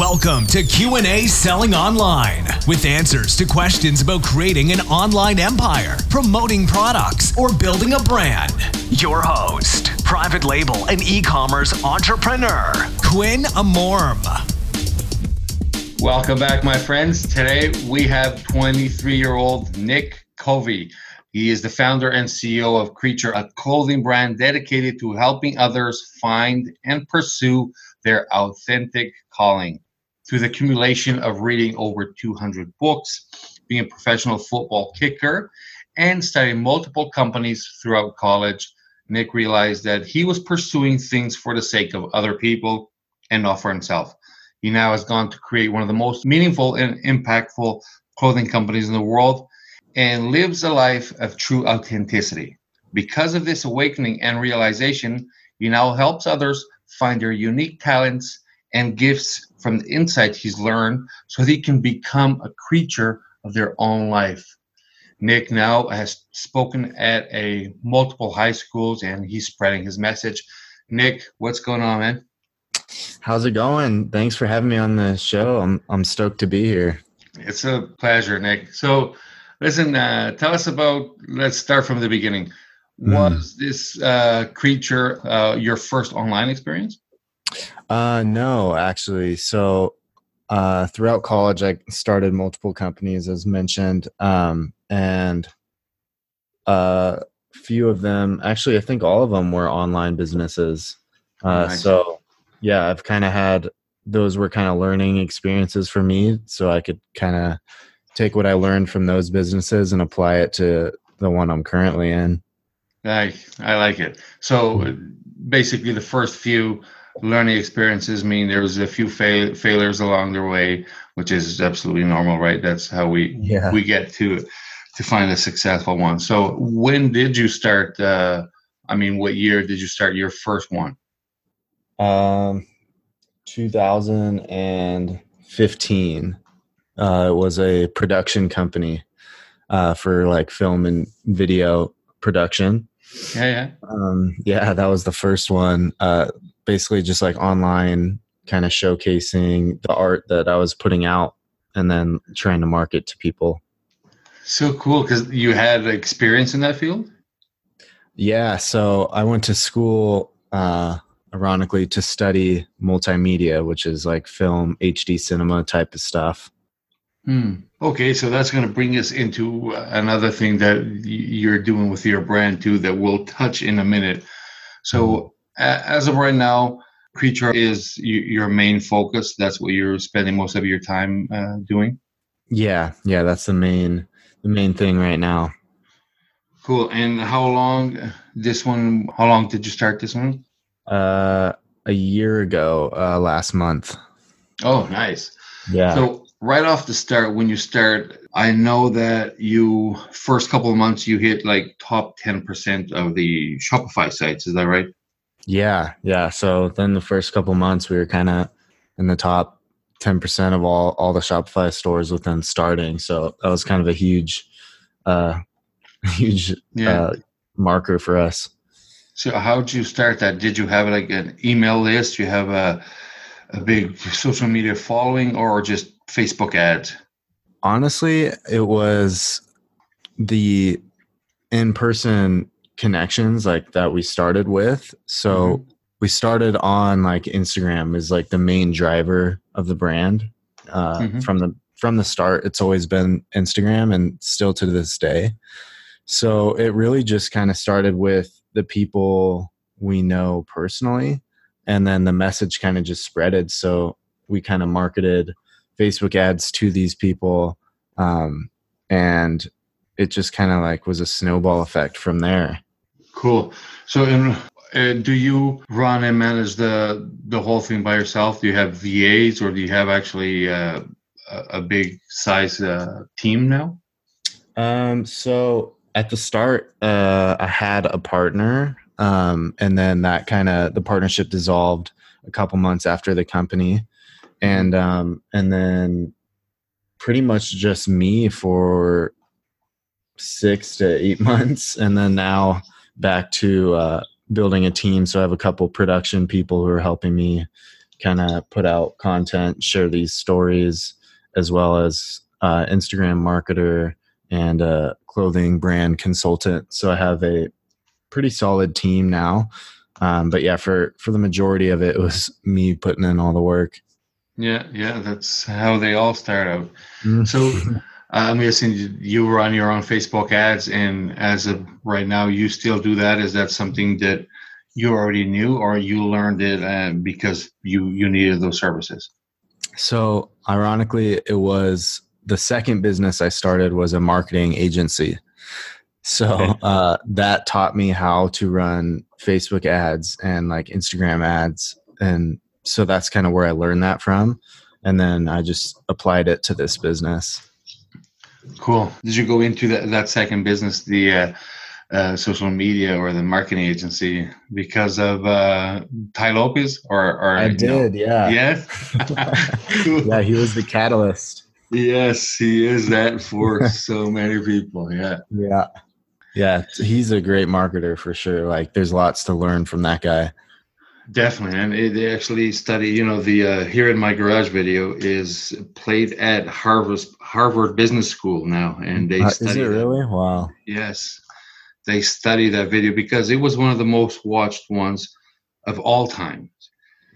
Welcome to Q&A Selling Online with answers to questions about creating an online empire, promoting products, or building a brand. Your host, private label and e-commerce entrepreneur, Quinn Amorm. Welcome back, my friends. Today we have 23-year-old Nick Covey. He is the founder and CEO of Creature, a clothing brand dedicated to helping others find and pursue their authentic calling. Through the accumulation of reading over 200 books, being a professional football kicker, and studying multiple companies throughout college, Nick realized that he was pursuing things for the sake of other people and not for himself. He now has gone to create one of the most meaningful and impactful clothing companies in the world and lives a life of true authenticity. Because of this awakening and realization, he now helps others find their unique talents and gifts from the insights he's learned so he can become a creature of their own life. Nick now has spoken at a multiple high schools and he's spreading his message. Nick, what's going on, man? How's it going? Thanks for having me on the show. I'm I'm stoked to be here. It's a pleasure, Nick. So, listen, uh, tell us about. Let's start from the beginning. Mm. Was this uh, creature uh, your first online experience? Uh, no, actually. So uh, throughout college, I started multiple companies, as mentioned, um, and a uh, few of them, actually, I think all of them were online businesses. Uh, nice. So, yeah, I've kind of had those were kind of learning experiences for me, so I could kind of take what I learned from those businesses and apply it to the one I'm currently in. I I like it. So basically, the first few learning experiences mean there was a few fail- failures along the way, which is absolutely normal, right? That's how we yeah. we get to to find a successful one. So when did you start? Uh, I mean, what year did you start your first one? Um, 2015. Uh, it was a production company uh, for like film and video production. Yeah, yeah. Um, yeah, that was the first one. Uh, basically just like online kind of showcasing the art that I was putting out and then trying to market to people. So cool because you had experience in that field? Yeah. So I went to school, uh, ironically, to study multimedia, which is like film, HD cinema type of stuff. Hmm. Okay, so that's going to bring us into another thing that you're doing with your brand too that we'll touch in a minute. So, as of right now, Creature is your main focus. That's what you're spending most of your time uh, doing. Yeah, yeah, that's the main the main thing right now. Cool. And how long this one? How long did you start this one? Uh, a year ago, uh, last month. Oh, nice. Yeah. So right off the start, when you start, I know that you first couple of months you hit like top ten percent of the Shopify sites. Is that right? Yeah, yeah. So then the first couple months we were kind of in the top 10% of all all the Shopify stores within starting. So that was kind of a huge uh huge yeah. uh, marker for us. So how did you start that? Did you have like an email list? You have a a big social media following or just Facebook ads? Honestly, it was the in-person connections like that we started with. So mm-hmm. we started on like Instagram is like the main driver of the brand. Uh, mm-hmm. From the from the start, it's always been Instagram, and still to this day. So it really just kind of started with the people we know personally, and then the message kind of just spreaded. So we kind of marketed Facebook ads to these people, um, and it just kind of like was a snowball effect from there. Cool. So, in, uh, do you run and manage the the whole thing by yourself? Do you have VAs, or do you have actually uh, a big size uh, team now? Um. So at the start, uh, I had a partner, um, and then that kind of the partnership dissolved a couple months after the company, and um, and then pretty much just me for six to eight months, and then now back to uh, building a team. So I have a couple production people who are helping me kind of put out content, share these stories, as well as uh, Instagram marketer and a clothing brand consultant. So I have a pretty solid team now. Um, but yeah, for for the majority of it, it was me putting in all the work. Yeah, yeah, that's how they all start out. Mm. So I'm guessing you were on your own Facebook ads, and as of right now, you still do that. Is that something that you already knew, or you learned it uh, because you you needed those services? So, ironically, it was the second business I started was a marketing agency. So uh, that taught me how to run Facebook ads and like Instagram ads, and so that's kind of where I learned that from. And then I just applied it to this business. Cool. Did you go into that, that second business, the uh, uh, social media or the marketing agency, because of uh, Tai Lopez? Or, or I did, know? yeah. Yes. yeah, he was the catalyst. Yes, he is that for so many people. Yeah. Yeah. Yeah, he's a great marketer for sure. Like, there's lots to learn from that guy. Definitely, and they actually study. You know, the uh, here in my garage video is played at Harvard Harvard Business School now, and they uh, study. Is it really? Wow. Yes, they study that video because it was one of the most watched ones of all time.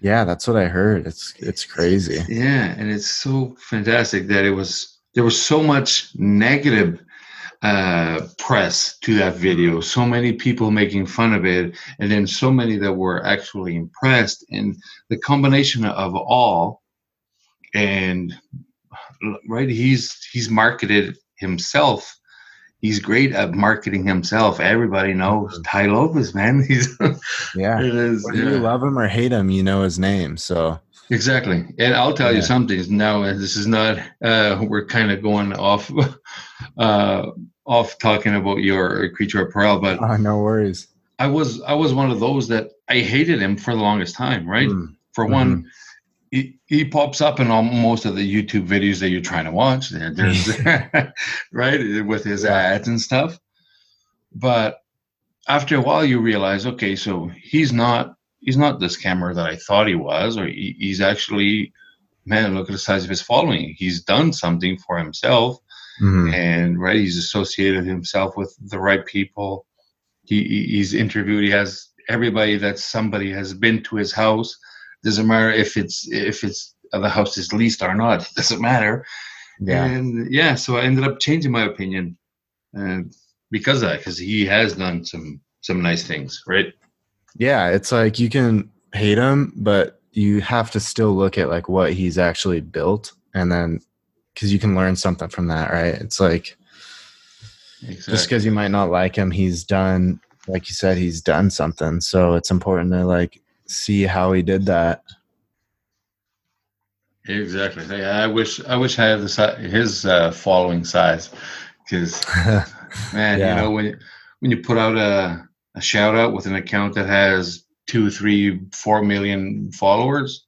Yeah, that's what I heard. It's it's crazy. Yeah, and it's so fantastic that it was there was so much negative uh, press to that video. So many people making fun of it, and then so many that were actually impressed. And the combination of all, and right, he's he's marketed himself. He's great at marketing himself. Everybody knows mm-hmm. Lopez, man. He's yeah. It is, Whether yeah. you love him or hate him, you know his name. So Exactly. And I'll tell yeah. you something now, this is not, uh, we're kind of going off, uh, off talking about your creature of apparel, but uh, no worries. I was, I was one of those that I hated him for the longest time, right? Mm. For one, mm-hmm. he, he pops up in all, most of the YouTube videos that you're trying to watch. There, there's right with his ads and stuff. But after a while, you realize, okay, so he's not he's not this scammer that I thought he was, or he, he's actually, man, look at the size of his following. He's done something for himself, mm-hmm. and right, he's associated himself with the right people. He, he's interviewed. He has everybody that somebody has been to his house. Doesn't matter if it's if it's the house is leased or not. It doesn't matter. Yeah. And yeah, so I ended up changing my opinion uh, because of that, because he has done some some nice things, right? yeah, it's like you can hate him, but you have to still look at like what he's actually built and then because you can learn something from that, right? It's like exactly. just because you might not like him, he's done, like you said, he's done something. So it's important to like see how he did that. Exactly. I wish I wish I had the his uh, following size because man, yeah. you know when when you put out a a shout out with an account that has two, three, four million followers,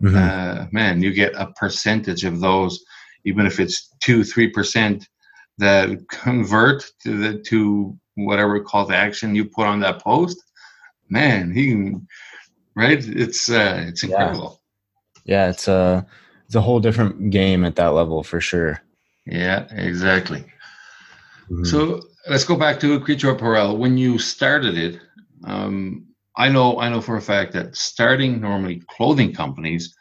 mm-hmm. uh, man, you get a percentage of those, even if it's two, three percent that convert to the to whatever call to action you put on that post. Man, he can, right? It's uh, it's incredible. Yeah, yeah it's a it's a whole different game at that level for sure. Yeah, exactly. Mm-hmm. So let's go back to Creature Apparel. When you started it, um, I know I know for a fact that starting normally clothing companies,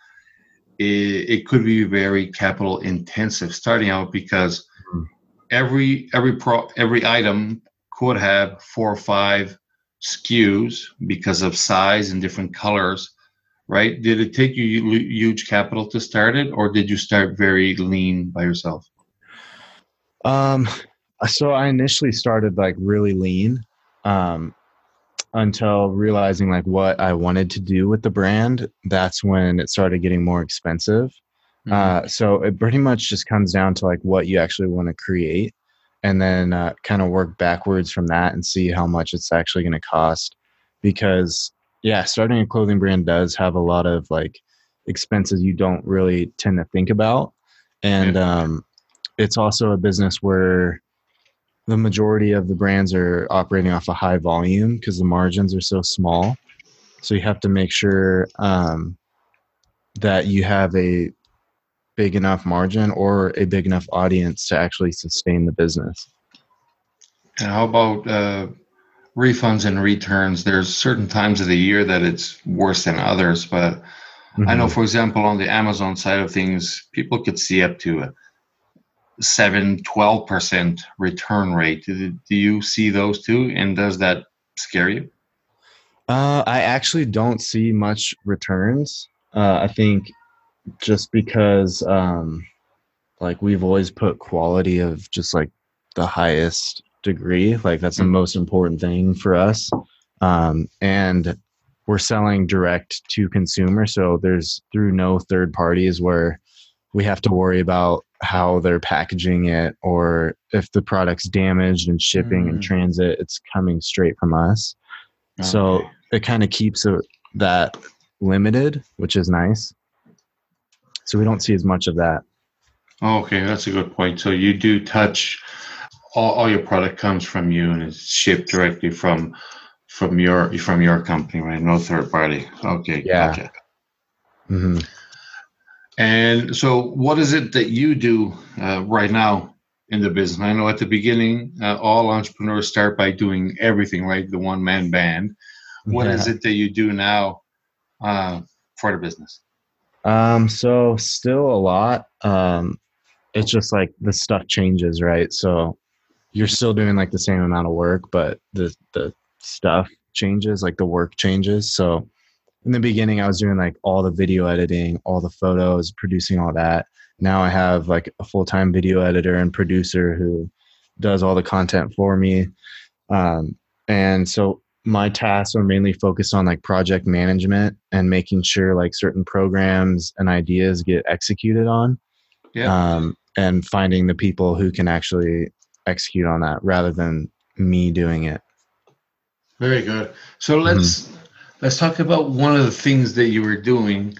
it, it could be very capital intensive starting out because mm-hmm. every every pro every item could have four or five SKUs because of size and different colors, right? Did it take you huge capital to start it, or did you start very lean by yourself? Um, so I initially started like really lean um, until realizing like what I wanted to do with the brand. That's when it started getting more expensive. Mm-hmm. Uh, so it pretty much just comes down to like what you actually want to create and then uh, kind of work backwards from that and see how much it's actually going to cost. Because yeah, starting a clothing brand does have a lot of like expenses you don't really tend to think about. And um, it's also a business where the majority of the brands are operating off a high volume because the margins are so small. So you have to make sure um, that you have a big enough margin or a big enough audience to actually sustain the business. And how about uh, refunds and returns? There's certain times of the year that it's worse than others, but mm-hmm. I know, mm-hmm. for example, on the Amazon side of things, people could see up to a 7 12% return rate. Do you see those two And does that scare you? Uh, I actually don't see much returns. Uh, I think just because um, like we've always put quality of just like the highest degree like that's the mm-hmm. most important thing for us um, and we're selling direct to consumer so there's through no third parties where we have to worry about how they're packaging it or if the product's damaged and shipping and transit it's coming straight from us okay. so it kind of keeps it, that limited which is nice so we don't see as much of that. Okay, that's a good point. So you do touch all, all your product comes from you and it's shipped directly from from your from your company, right? No third party. Okay, yeah. Gotcha. Mm-hmm. And so, what is it that you do uh, right now in the business? I know at the beginning, uh, all entrepreneurs start by doing everything, right? The one man band. What yeah. is it that you do now uh, for the business? Um, so still a lot. Um, it's just like the stuff changes, right? So you're still doing like the same amount of work, but the the stuff changes, like the work changes. So in the beginning, I was doing like all the video editing, all the photos, producing all that. Now I have like a full time video editor and producer who does all the content for me. Um, and so my tasks are mainly focused on like project management and making sure like certain programs and ideas get executed on yeah. um, and finding the people who can actually execute on that rather than me doing it very good so let's mm-hmm. Let's talk about one of the things that you were doing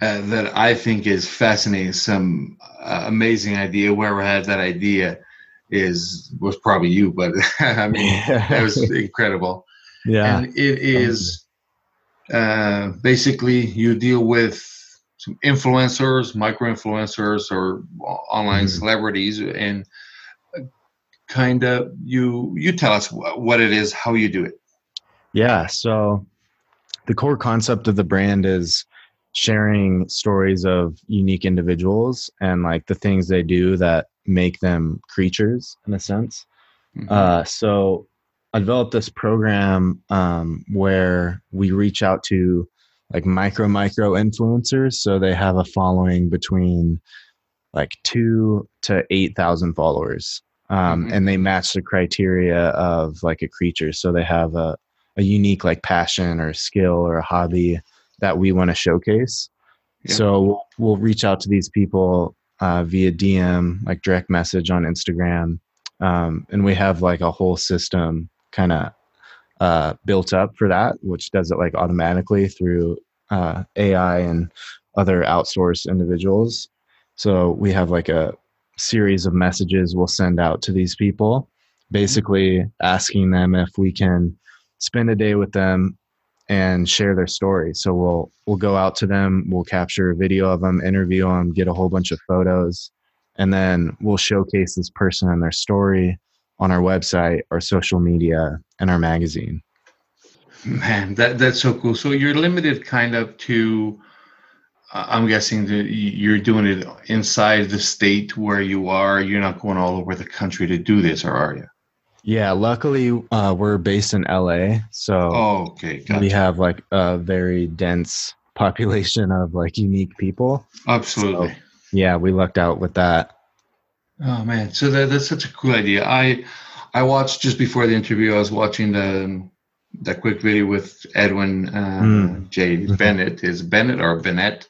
uh, that i think is fascinating some uh, amazing idea whoever had that idea is was probably you but i mean that was incredible yeah. And it is uh, basically you deal with some influencers, micro influencers, or online mm-hmm. celebrities, and kind of you you tell us what it is, how you do it. Yeah. So the core concept of the brand is sharing stories of unique individuals and like the things they do that make them creatures in a sense. Mm-hmm. Uh, so I developed this program um, where we reach out to like micro micro influencers, so they have a following between like two to eight thousand followers, um, mm-hmm. and they match the criteria of like a creature. So they have a a unique like passion or skill or a hobby that we want to showcase. Yeah. So we'll, we'll reach out to these people uh, via DM, like direct message on Instagram, um, and we have like a whole system kind of uh, built up for that, which does it like automatically through uh, AI and other outsourced individuals. So we have like a series of messages we'll send out to these people, basically asking them if we can spend a day with them and share their story. So we'll we'll go out to them, we'll capture a video of them, interview them, get a whole bunch of photos, and then we'll showcase this person and their story on our website, our social media, and our magazine. Man, that that's so cool. So you're limited kind of to. Uh, I'm guessing that you're doing it inside the state where you are. You're not going all over the country to do this, or are you? Yeah, luckily uh, we're based in LA, so oh, okay, gotcha. we have like a very dense population of like unique people. Absolutely. So, yeah, we lucked out with that. Oh man, so that, that's such a cool idea. I I watched just before the interview. I was watching the that quick video with Edwin uh, mm. J mm-hmm. Bennett. Is Bennett or Bennett?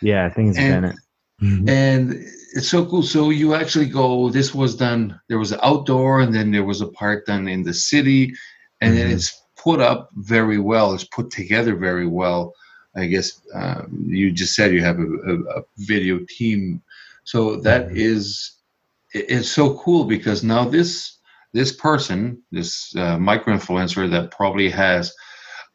Yeah, I think it's and, Bennett. Mm-hmm. And it's so cool. So you actually go. This was done. There was outdoor, and then there was a part done in the city, and mm-hmm. then it's put up very well. It's put together very well. I guess um, you just said you have a, a, a video team, so that mm-hmm. is it's so cool because now this this person, this uh, micro influencer that probably has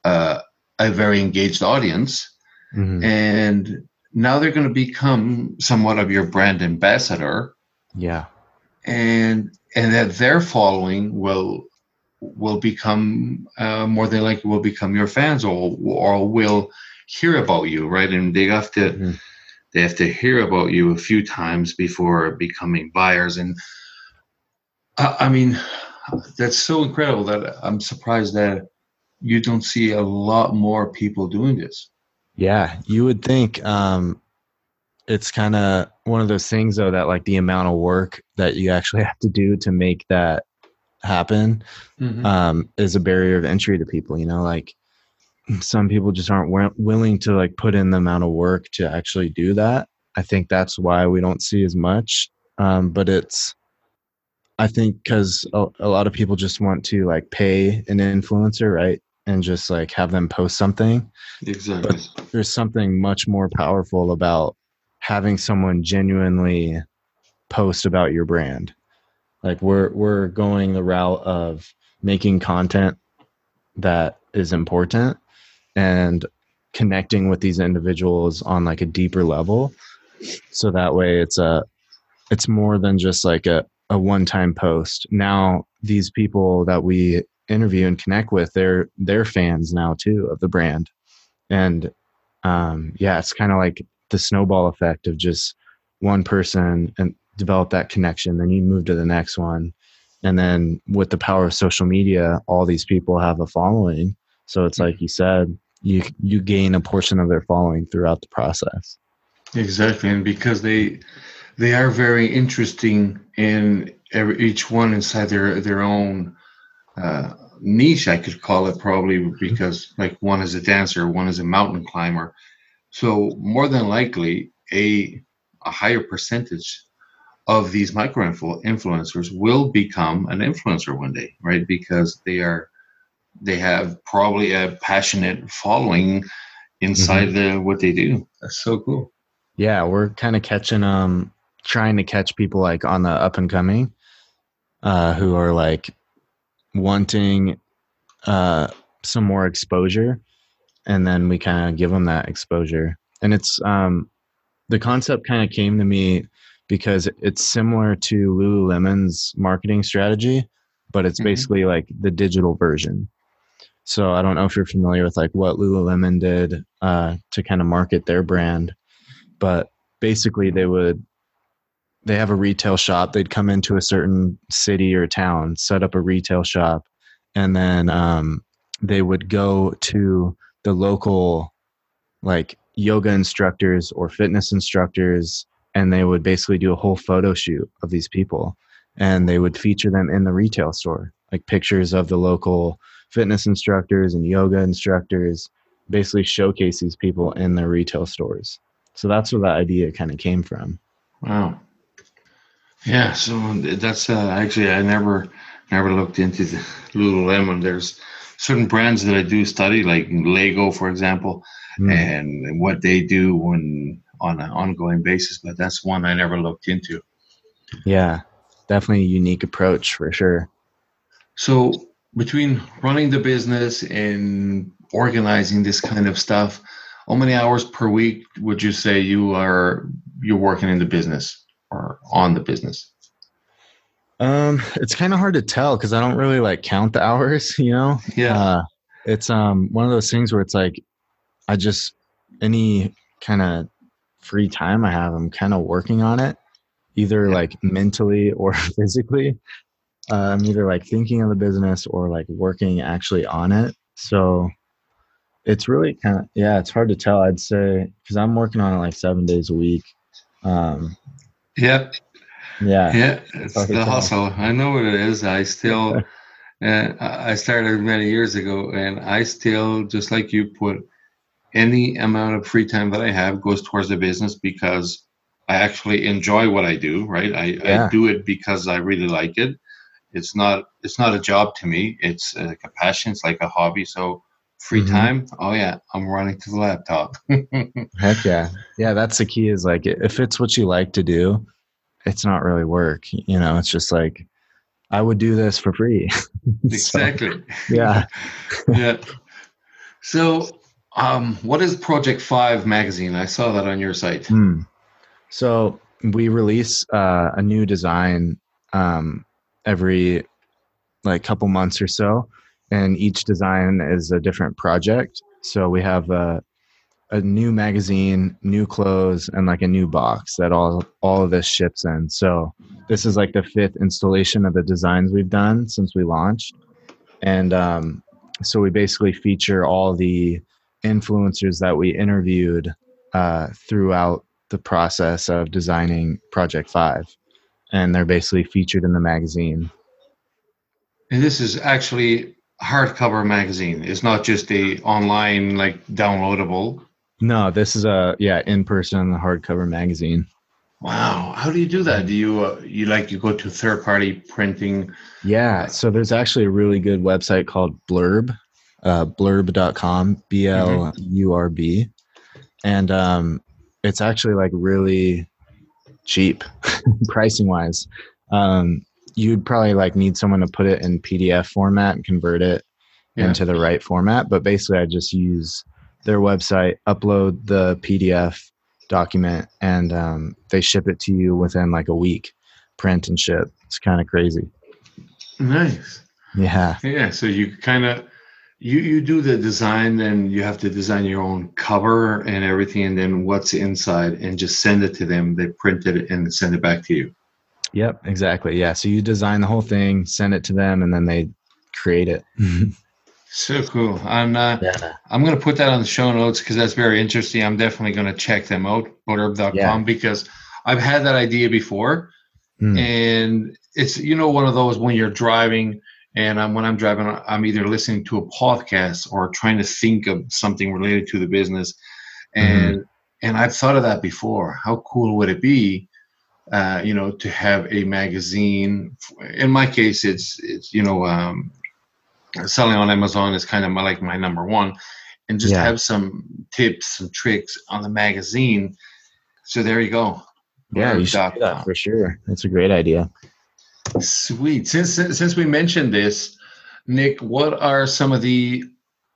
uh, a very engaged audience, mm-hmm. and now they're going to become somewhat of your brand ambassador Yeah. and and that their following will will become uh, more than likely will become your fans or or will hear about you right and they have to Mhm. they have to hear about you a few times before becoming buyers and I, I mean that's so incredible that i'm surprised that you don't see a lot more people doing this Yeah, you would think um, it's kind of one of those things, though, that like the amount of work that you actually have to do to make that happen um, is a barrier of entry to people. You know, like some people just aren't wi- willing to like put in the amount of work to actually do that. I think that's why we don't see as much. Um, but it's, I think, because a, a lot of people just want to like pay an influencer, right? And just like have them post something. Exactly. there's something much more powerful about having someone genuinely post about your brand. Like we're we're going the route of making content that is important and connecting with these individuals on like a deeper level. So that way it's a it's more than just like a, a one-time post. Now these people that we interview and connect with they're they're fans now too of the brand. And um, yeah it's kind of like the snowball effect of just one person and develop that connection then you move to the next one. And then with the power of social media all these people have a following. So it's like you said you you gain a portion of their following throughout the process. Exactly, and because they they are very interesting in every, each one inside their their own uh, niche, I could call it probably because like one is a dancer, one is a mountain climber, so more than likely a a higher percentage of these micro influencers will become an influencer one day, right? Because they are they have probably a passionate following inside the what they do. That's so cool. yeah we're kind of catching um trying to catch people like on the up and coming uh who are like wanting uh some more exposure and then we kind of give them that exposure and it's um the concept kind of came to me because it's similar to lululemon's marketing strategy but it's Mhm. basically like the digital version so i don't know if you're familiar with like what lululemon did uh, to kind of market their brand but basically they would they have a retail shop they'd come into a certain city or town set up a retail shop and then um, they would go to the local like yoga instructors or fitness instructors and they would basically do a whole photo shoot of these people and they would feature them in the retail store like pictures of the local fitness instructors and yoga instructors basically showcase these people in their retail stores so that's where that idea kind of came from Wow. Yeah, so that's uh, actually I never never looked into the Lululemon. There's certain brands that I do study, like Lego, for example, Mm. and what they do when on an ongoing basis. But that's one I never looked into. yeah definitely a unique approach for sure So between running the business and organizing this kind of stuff, how many hours per week would you say you are you're working in the business or on the business? um it's kind of hard to tell because i don't really like count the hours you know Yeah. uh, it's um one of those things where it's like i just any kind of free time i have i'm kind of working on it either Yeah. like mentally or physically uh, i'm either like thinking of the business or like working actually on it so it's really kind of yeah it's hard to tell i'd say because i'm working on it like seven days a week um Yeah. yeah Yeah, it's to the hustle. I know what it is. I still, uh, I started many years ago, and I still, just like you, put any amount of free time that I have goes towards the business because I actually enjoy what I do. Right, I, Yeah. I do it because I really like it. It's not, it's not a job to me. It's like a passion. It's like a hobby. So free Mhm. time. Oh yeah, I'm running to the laptop. Heck yeah. Yeah, that's the key is like if it's what you like to do, it's not really work. You know, it's just like I would do this for free. So, exactly. yeah. yeah. So Um, what is Project Five magazine? I saw that on your site. Hmm. So we release uh, a new design um, every like couple months or so, and each design is a different project. So we have a a new magazine, new clothes, and like a new box that all all of this ships in. So this is like the fifth installation of the designs we've done since we launched, and um, so we basically feature all the influencers that we interviewed uh, throughout the process of designing Project Five, and they're basically featured in the magazine. And this is actually hardcover magazine. It's not just a online like downloadable. No, this is a yeah in person hardcover magazine. Wow, how do you do that? Do you uh, you like you go to third party printing? Yeah, so there's actually a really good website called Blurb, uh, blurb.com, B L U R B, and um, it's actually like really cheap pricing wise. Um, you'd probably like need someone to put it in PDF format and convert it Yeah. into the right format. But basically, I just use their website, upload the PDF document, and um, they ship it to you within like a week, print and ship. It's kind of crazy. Nice. Yeah. Yeah, so you kind of you you do the design, then you have to design your own cover and everything, and then what's inside, and just send it to them. They print it and send it back to you. Yep. Exactly. Yeah. So you design the whole thing, send it to them, and then they create it. So cool. And uh, yeah. I'm going to put that on the show notes because that's very interesting. I'm definitely going to check them out, blurb.com, Yeah. because I've had that idea before. Mm. And it's, you know, one of those when you're driving and I'm, when I'm driving, I'm either listening to a podcast or trying to think of something related to the business. And, and I've thought of that before. How cool would it be, uh, you know, to have a magazine? In my case, it's, it's, you know, um, selling on Amazon is kind of my, like my number one, and just Yeah. have some tips and tricks on the magazine. So there you go. Yeah. You should do that for sure. That's a great idea. Sweet. Since since we mentioned this, Nick, what are some of the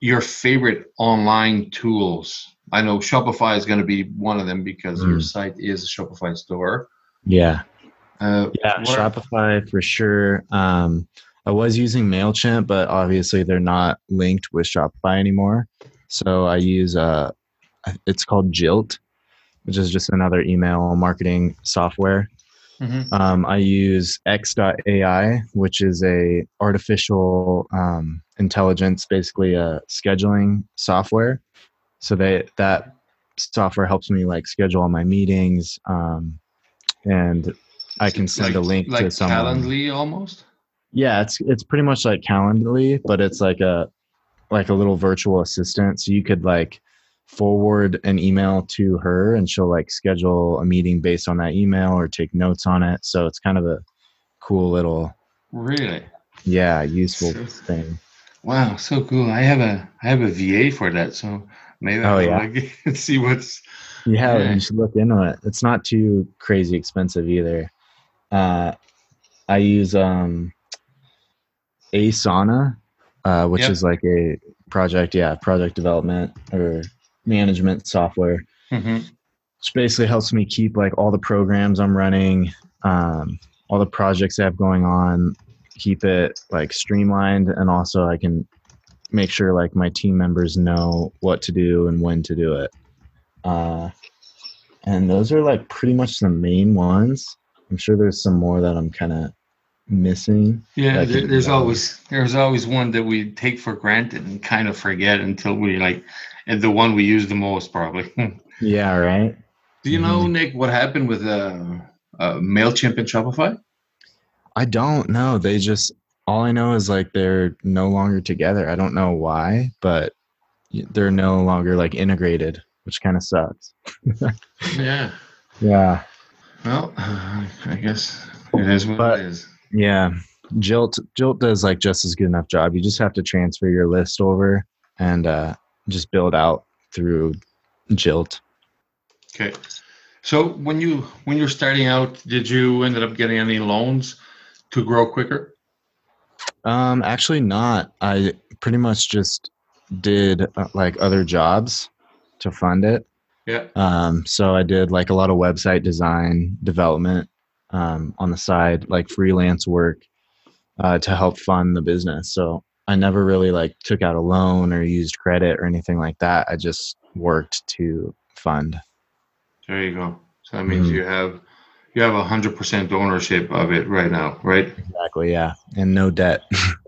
your favorite online tools? I know Shopify is going to be one of them because your Mm. site is a Shopify store. Yeah. Uh, Yeah. what Shopify for sure. Um, I was using MailChimp, but obviously they're not linked with Shopify anymore. So I use uh it's called Jilt, which is just another email marketing software. Mhm. Um, I use X.AI, which is a artificial um, intelligence, basically a scheduling software. So they that software helps me like schedule all my meetings, um, and I can send a link like to someone. Um, Calendly almost. Yeah, it's it's pretty much like Calendly, but it's like a like a little virtual assistant. So you could like forward an email to her and she'll like schedule a meeting based on that email or take notes on it. So it's kind of a cool little Really? yeah, useful Sure. thing. Wow, so cool. I have a I have a VA for that, so maybe Oh, I'll yeah. like, see what's Yeah, Yeah. you should look into it. It's not too crazy expensive either. Uh I use um Asana, uh, which Yep. is like a project, yeah, project development or management software. Mhm. which basically helps me keep like all the programs I'm running, um, all the projects I have going on, keep it like streamlined, and also I can make sure like my team members know what to do and when to do it. Uh, and those are like pretty much the main ones. I'm sure there's some more that I'm kind of missing. Yeah, there, there's always there's always one that we take for granted and kind of forget until we like, and the one we use the most probably. Yeah, right. Do you know Mhm. Nick what happened with uh, uh, Mailchimp and Shopify? I don't know. They just all I know is like they're no longer together. I don't know why, but they're no longer like integrated, which kind of sucks. Yeah. Yeah. Well, uh, I guess it is what But- it is. Yeah. Jilt Jilt does like just as good enough job. You just have to transfer your list over and uh just build out through Jilt. Okay. So when you when you're starting out, did you ended up getting any loans to grow quicker? Um actually not. I pretty much just did uh, like other jobs to fund it. Yeah. Um, so I did like a lot of website design development um, on the side, like freelance work uh, to help fund the business. So I never really like took out a loan or used credit or anything like that. I just worked to fund. There you go. So that means Mhm. you have you have a hundred percent ownership of it right now, right? Exactly. Yeah. And no debt.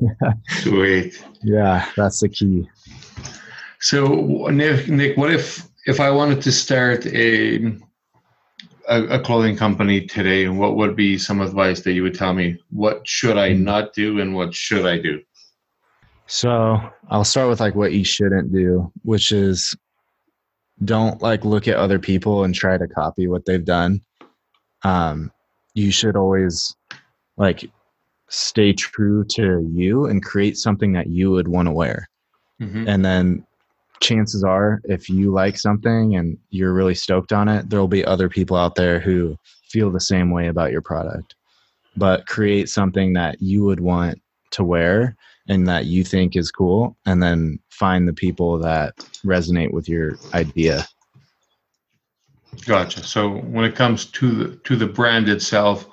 Sweet. yeah. That's the key. So Nick, Nick, what if if I wanted to start a, a a clothing company today? and What would be some advice that you would tell me? What should I not do, and what should I do? So I'll start with like what you shouldn't do, which is don't like look at other people and try to copy what they've done. Um, you should always like stay true to you and create something that you would want to wear. Mhm. And then chances are, if you like something and you're really stoked on it, there'll be other people out there who feel the same way about your product. But create something that you would want to wear and that you think is cool, and then find the people that resonate with your idea. Gotcha. So when it comes to the to the brand itself,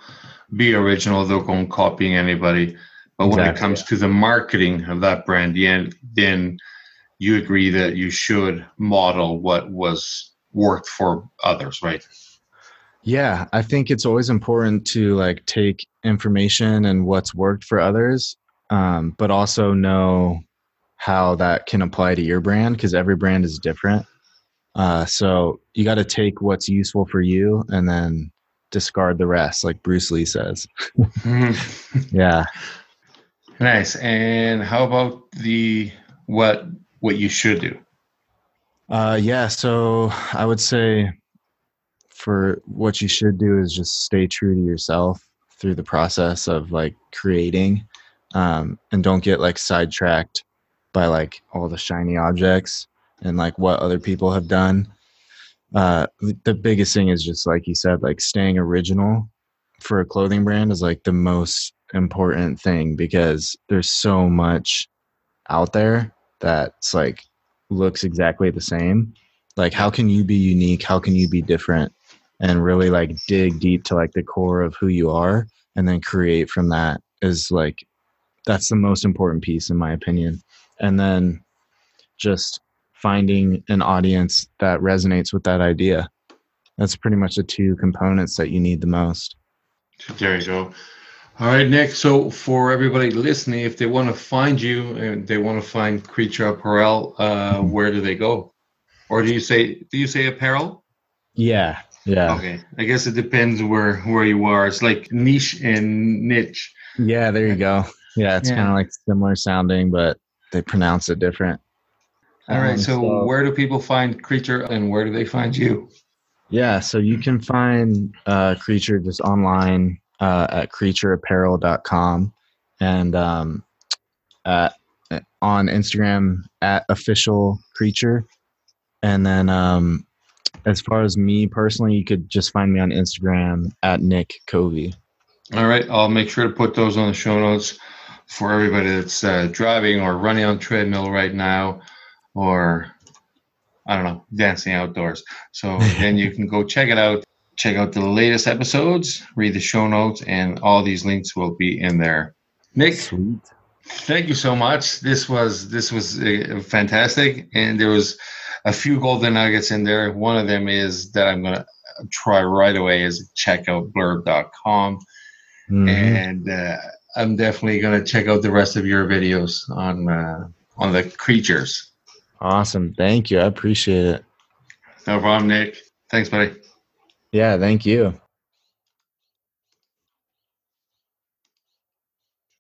be original. Don't go copying anybody. But when it comes to the marketing of that brand, then then you agree that you should model what was worked for others, right? Yeah, I think it's always important to like take information and what's worked for others, um, but also know how that can apply to your brand because every brand is different. Uh, so you got to take what's useful for you and then discard the rest, like Bruce Lee says. Yeah. nice. And how about the what what you should do? Uh, yeah. So I would say for what you should do is just stay true to yourself through the process of like creating, um, and don't get like sidetracked by like all the shiny objects and like what other people have done. Uh, the biggest thing is just like you said, like staying original for a clothing brand is like the most important thing because there's so much out there that's like looks exactly the same. Like how can you be unique? How can you be different? And really like dig deep to like the core of who you are and then create from that is like that's the most important piece in my opinion. And then just finding an audience that resonates with that idea. That's pretty much the two components that you need the most. There you go. All right, Nick. So for everybody listening, if they want to find you and they want to find Creature Apparel, uh, where do they go? Or do you say do you say apparel? yeah yeah Okay, I guess it depends where where you are. It's like niche and niche. yeah there you go yeah it's Yeah. kind of like similar sounding but they pronounce it different All right. Um, So, where do people find Creature and where do they find you? Yeah, so you can find uh, Creature just online uh, at creatureapparel.com and um, at, on Instagram at official creature. And then um, as far as me personally, you could just find me on Instagram at Nick Covey. All right, I'll make sure to put those on the show notes for everybody that's uh, driving or running on treadmill right now, or I don't know, dancing outdoors. So then you can go check it out. Check out the latest episodes, read the show notes, and all these links will be in there. Nick, Sweet. thank you so much. This was this was uh, fantastic, and there was a few golden nuggets in there. One of them is that I'm gonna try right away is check out blurb.com Mhm. and uh, I'm definitely going to check out the rest of your videos on uh, on the creatures. Awesome. Thank you. I appreciate it. No problem, Nick. Thanks, buddy. Yeah, thank you.